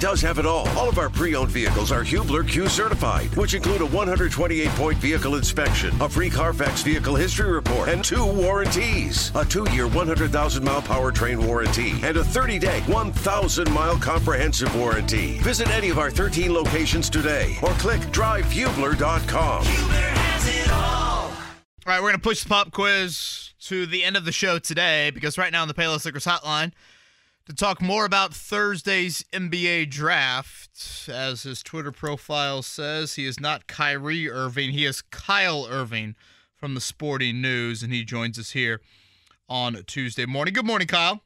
does have it all. All of our pre-owned vehicles are Hubler Q certified, which include a 128-point vehicle inspection, a free Carfax vehicle history report, and two warranties. A two-year 100,000-mile powertrain warranty and a 30-day 1,000-mile comprehensive warranty. Visit any of our 13 locations today or click drivehubler.com. Hubler has it all. All right, we're going to push the pop quiz to the end of the show today because right now on the Payless Liquors hotline to talk more about Thursday's NBA draft. As his Twitter profile says, he is not Kyrie Irving, he is Kyle Irving from the Sporting News, and he joins us here on Tuesday morning. Good morning, Kyle.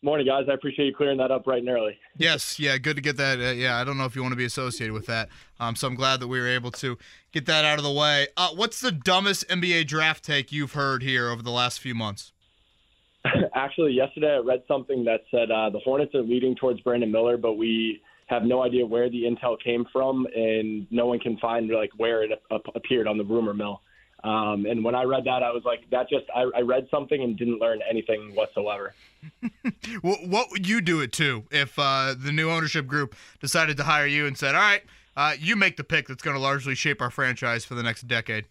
Morning, guys. I appreciate you clearing that up right and early. Yes, yeah, good to get that. Uh, yeah, I don't know if you want to be associated with that, um, so I'm glad that we were able to get that out of the way. Uh, what's the dumbest NBA draft take you've heard here over the last few months? Actually, yesterday I read something that said uh, the Hornets are leading towards Brandon Miller, but we have no idea where the intel came from, and no one can find like where it appeared on the rumor mill. Um, and when I read that, I was like, that just, I, I read something and didn't learn anything whatsoever. what would you do it to if uh, the new ownership group decided to hire you and said, all right, uh, you make the pick that's going to largely shape our franchise for the next decade?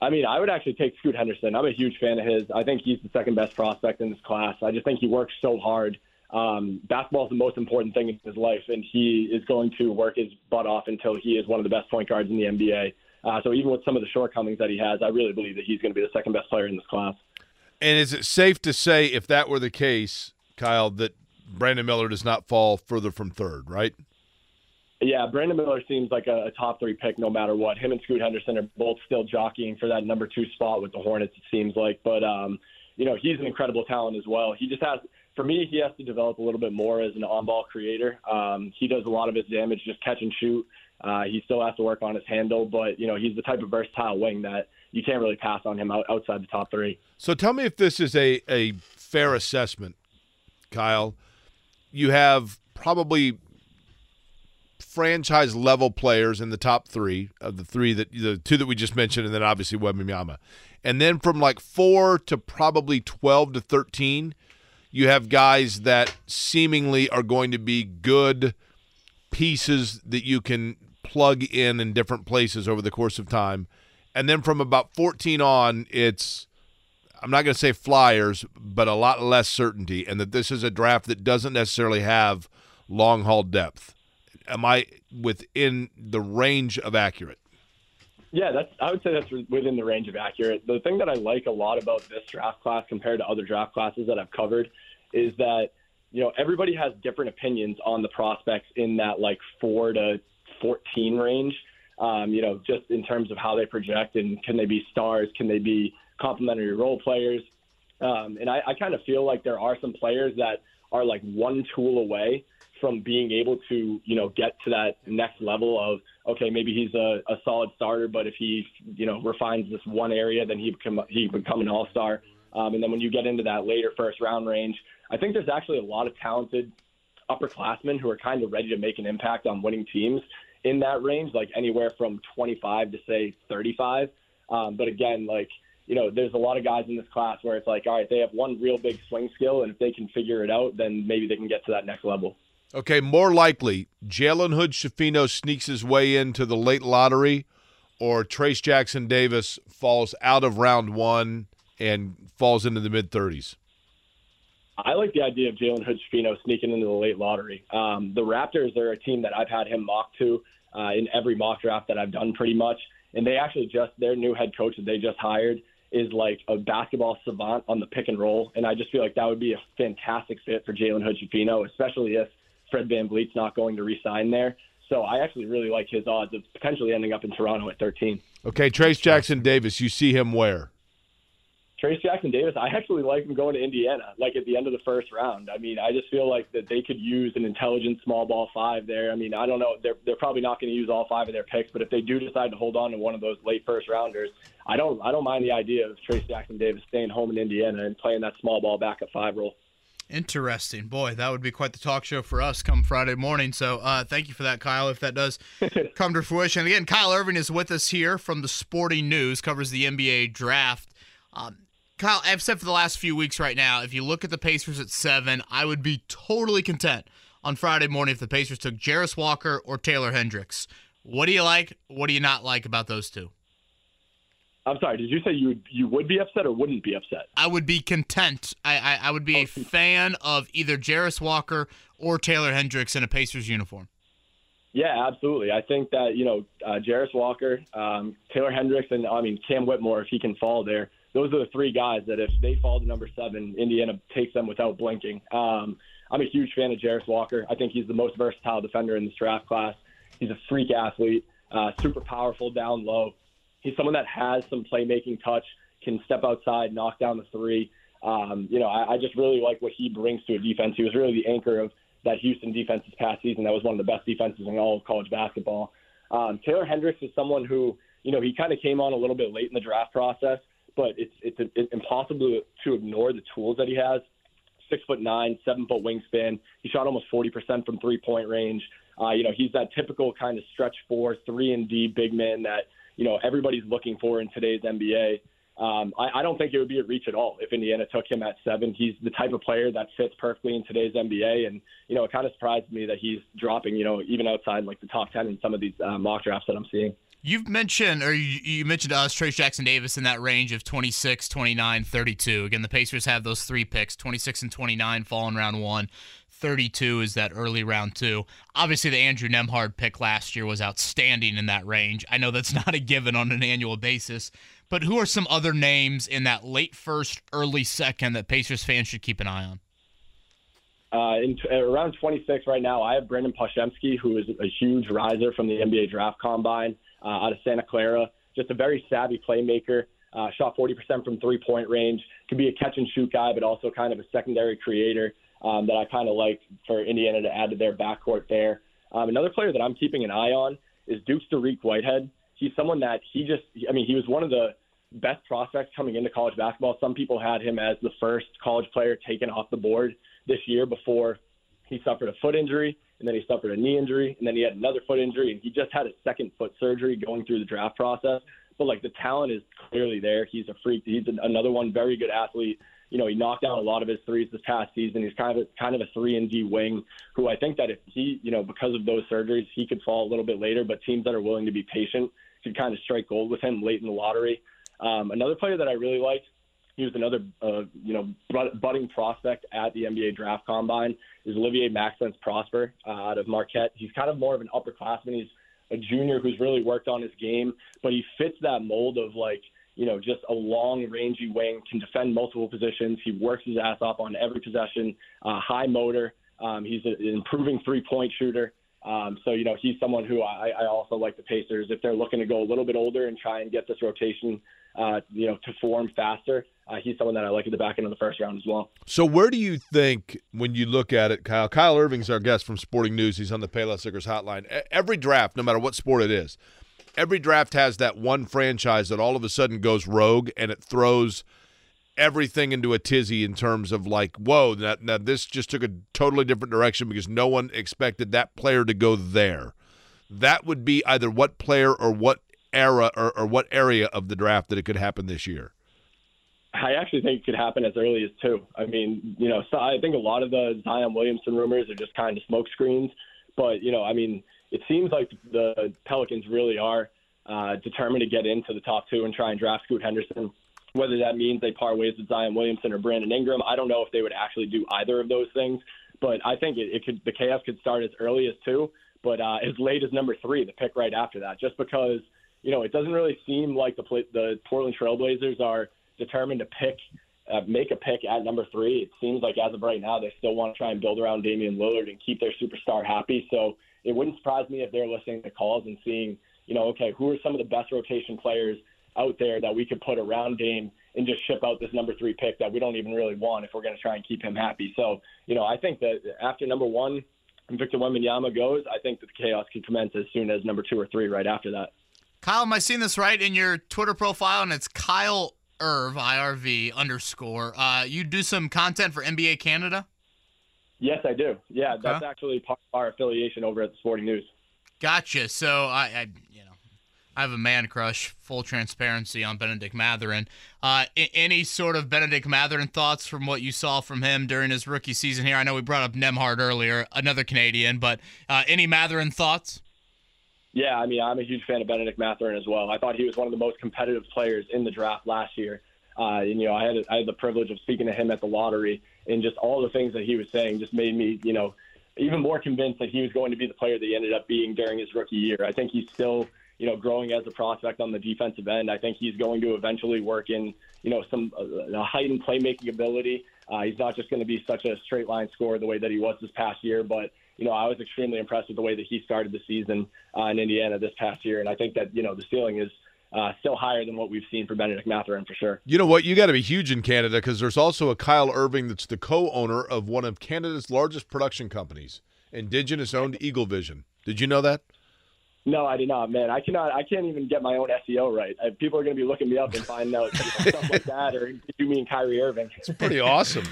I mean, I would actually take Scoot Henderson. I'm a huge fan of his. I think he's the second best prospect in this class. I just think he works so hard. Um, basketball is the most important thing in his life, and he is going to work his butt off until he is one of the best point guards in the NBA. Uh, so even with some of the shortcomings that he has, I really believe that he's going to be the second best player in this class. And is it safe to say, if that were the case, Kyle, that Brandon Miller does not fall further from third, right? Yeah, Brandon Miller seems like a, a top three pick no matter what. Him and Scoot Henderson are both still jockeying for that number two spot with the Hornets, it seems like. But, um, you know, he's an incredible talent as well. He just has, for me, he has to develop a little bit more as an on ball creator. Um, he does a lot of his damage just catch and shoot. Uh, he still has to work on his handle, but you know he's the type of versatile wing that you can't really pass on him out, outside the top three. So tell me if this is a a fair assessment, Kyle. You have probably franchise level players in the top three of the three that the two that we just mentioned, and then obviously Wembanyama, and then from like four to probably twelve to thirteen, you have guys that seemingly are going to be good pieces that you can plug in in different places over the course of time. And then from about 14 on, it's, I'm not going to say flyers, but a lot less certainty. And that this is a draft that doesn't necessarily have long haul depth. Am I within the range of accurate? Yeah, that's. I would say that's within the range of accurate. The thing that I like a lot about this draft class compared to other draft classes that I've covered is that you know everybody has different opinions on the prospects in that like four to 14 range. Um, you know, just in terms of how they project and can they be stars? Can they be complementary role players? Um, and I, I kind of feel like there are some players that are like one tool away from being able to, you know, get to that next level of, okay, maybe he's a, a solid starter, but if he, you know, refines this one area, then he become, he become an all-star. Um, and then when you get into that later first round range, I think there's actually a lot of talented upperclassmen who are kind of ready to make an impact on winning teams in that range, like anywhere from 25 to say 35. Um, but again, like you know, there's a lot of guys in this class where it's like, all right, they have one real big swing skill, and if they can figure it out, then maybe they can get to that next level. Okay, more likely, Jalen Hood Schifino sneaks his way into the late lottery, or Trayce Jackson Davis falls out of round one and falls into the mid 30s. I like the idea of Jalen Hood Schifino sneaking into the late lottery. Um, the Raptors are a team that I've had him mocked to uh, in every mock draft that I've done pretty much. And they actually just, their new head coach that they just hired is like a basketball savant on the pick and roll. And I just feel like that would be a fantastic fit for Jalen Hood Schifino, especially if Fred Van VanVleet's not going to re-sign there. So I actually really like his odds of potentially ending up in Toronto at 13. Okay, Trayce Jackson Davis, you see him where? Trayce Jackson Davis, I actually like him going to Indiana, like at the end of the first round. I mean, I just feel like that they could use an intelligent small ball five there. I mean, I don't know, they're they're probably not going to use all five of their picks, but if they do decide to hold on to one of those late first rounders, I don't I don't mind the idea of Trayce Jackson Davis staying home in Indiana and playing that small ball back at five role. Interesting. Boy, that would be quite the talk show for us come Friday morning. So uh, thank you for that, Kyle, if that does come to fruition. And again, Kyle Irving is with us here from the Sporting News, covers the NBA draft. Um, Kyle, I've said for the last few weeks right now, if you look at the Pacers at seven, I would be totally content on Friday morning if the Pacers took Jarace Walker or Taylor Hendricks. What do you like? What do you not like about those two? I'm sorry. Did you say you would, you would be upset or wouldn't be upset? I would be content. I I, I would be a fan of either Jarace Walker or Taylor Hendricks in a Pacers uniform. Yeah, absolutely. I think that you know uh, Jarace Walker, um, Taylor Hendricks, and I mean Cam Whitmore, if he can fall there, those are the three guys that if they fall to number seven, Indiana takes them without blinking. Um, I'm a huge fan of Jarace Walker. I think he's the most versatile defender in this draft class. He's a freak athlete, uh, super powerful down low. He's someone that has some playmaking touch, can step outside, knock down the three. Um, you know, I, I just really like what he brings to a defense. He was really the anchor of that Houston defense this past season. That was one of the best defenses in all of college basketball. Um, Taylor Hendricks is someone who, you know, he kind of came on a little bit late in the draft process, but it's it's, it's impossible to ignore the tools that he has. Six foot nine, seven foot wingspan. He shot almost 40% from three point range. Uh, you know, he's that typical kind of stretch four, three and D big man that you know everybody's looking for in today's NBA. Um, I, I don't think it would be a reach at all if Indiana took him at seven. He's the type of player that fits perfectly in today's NBA, and you know it kind of surprised me that he's dropping, you know, even outside like the top ten in some of these uh, mock drafts that I'm seeing. You've mentioned, or you, you mentioned to us, Trayce Jackson Davis in that range of 26, 29, 32. Again, the Pacers have those three picks 26 and 29 fall in round one. 32 is that early round two. Obviously, the Andrew Nembhard pick last year was outstanding in that range. I know that's not a given on an annual basis, but who are some other names in that late first, early second that Pacers fans should keep an eye on? Uh, in t- around 26 right now, I have Brandon Podziemski, who is a huge riser from the NBA Draft Combine uh, out of Santa Clara. Just a very savvy playmaker. Uh, shot 40% from three point range. Could be a catch and shoot guy, but also kind of a secondary creator um, that I kind of like for Indiana to add to their backcourt there. Um, another player that I'm keeping an eye on is Duke's Dariq Whitehead. He's someone that he just, I mean, he was one of the best prospects coming into college basketball. Some people had him as the first college player taken off the board this year before he suffered a foot injury and then he suffered a knee injury and then he had another foot injury and he just had a second foot surgery going through the draft process. But like the talent is clearly there. He's a freak. He's another one, very good athlete you know, he knocked down a lot of his threes this past season. He's kind of a, kind of a three and D wing who I think that if he, you know, because of those surgeries, he could fall a little bit later. But teams that are willing to be patient could kind of strike gold with him late in the lottery. Um, another player that I really liked, he was another, uh, you know, budding prospect at the NBA Draft Combine is Olivier Maxence Prosper uh, out of Marquette. He's kind of more of an upperclassman. He's a junior who's really worked on his game, but he fits that mold of like you know, just a long, rangy wing, can defend multiple positions. He works his ass off on every possession, uh, high motor. Um, he's an improving three point shooter. Um, so, you know, he's someone who I, I also like the Pacers. If they're looking to go a little bit older and try and get this rotation, uh, you know, to form faster, uh, he's someone that I like at the back end of the first round as well. So, where do you think, when you look at it, Kyle? Kyle Irving's our guest from Sporting News. He's on the Payless Liquors hotline. Every draft, no matter what sport it is, every draft has that one franchise that all of a sudden goes rogue and it throws everything into a tizzy in terms of like, whoa, now, now this just took a totally different direction because no one expected that player to go there. That would be either what player or what era or, or what area of the draft that it could happen this year. I actually think it could happen as early as two. I mean, you know, so I think a lot of the Zion Williamson rumors are just kind of smoke screens. But you know, I mean, it seems like the Pelicans really are uh, determined to get into the top two and try and draft Scoot Henderson. Whether that means they part ways with Zion Williamson or Brandon Ingram, I don't know if they would actually do either of those things. But I think it, it could the chaos could start as early as two, but uh, as late as number three, the pick right after that, just because you know it doesn't really seem like the the Portland Trailblazers are determined to pick uh, make a pick at number three. It seems like as of right now, they still want to try and build around Damian Lillard and keep their superstar happy. So it wouldn't surprise me if they're listening to calls and seeing, you know, okay, who are some of the best rotation players out there that we could put around Dame and just ship out this number three pick that we don't even really want if we're going to try and keep him happy. So, you know, I think that after number one, Victor Wembanyama goes, I think that the chaos can commence as soon as number two or three right after that. Kyle, am I seeing this right in your Twitter profile? And it's Kyle Irv, IRV underscore. Uh, you do some content for NBA Canada? Yes, I do. Yeah, okay. that's actually part of our affiliation over at the Sporting News. Gotcha. So I, I, you know, I have a man crush, full transparency on Benedict Mathurin. Uh, any sort of Benedict Mathurin thoughts from what you saw from him during his rookie season here? I know we brought up Nembhard earlier, another Canadian, but uh, any Mathurin thoughts? Yeah, I mean, I'm a huge fan of Benedict Mathurin as well. I thought he was one of the most competitive players in the draft last year. Uh, and, you know, I had I had the privilege of speaking to him at the lottery, and just all the things that he was saying just made me, you know, even more convinced that he was going to be the player that he ended up being during his rookie year. I think he's still you know, growing as a prospect on the defensive end. I think he's going to eventually work in, you know, some uh, heightened playmaking ability. Uh, he's not just going to be such a straight line scorer the way that he was this past year, but you know, I was extremely impressed with the way that he started the season uh, in Indiana this past year, and I think that you know the ceiling is uh, still higher than what we've seen for Benedict Mathurin for sure. You know what? You got to be huge in Canada because there's also a Kyle Irving that's the co-owner of one of Canada's largest production companies, Indigenous-owned Eagle Vision. Did you know that? No, I did not, man. I cannot. I can't even get my own SEO right. People are going to be looking me up and finding out stuff like that. Or did you mean Kyrie Irving? It's pretty awesome.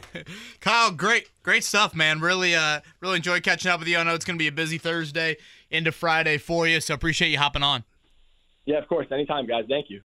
Kyle, great, great stuff, man. Really, uh, really enjoyed catching up with you. I know it's going to be a busy Thursday into Friday for you, so appreciate you hopping on. Yeah, of course. Anytime, guys. Thank you.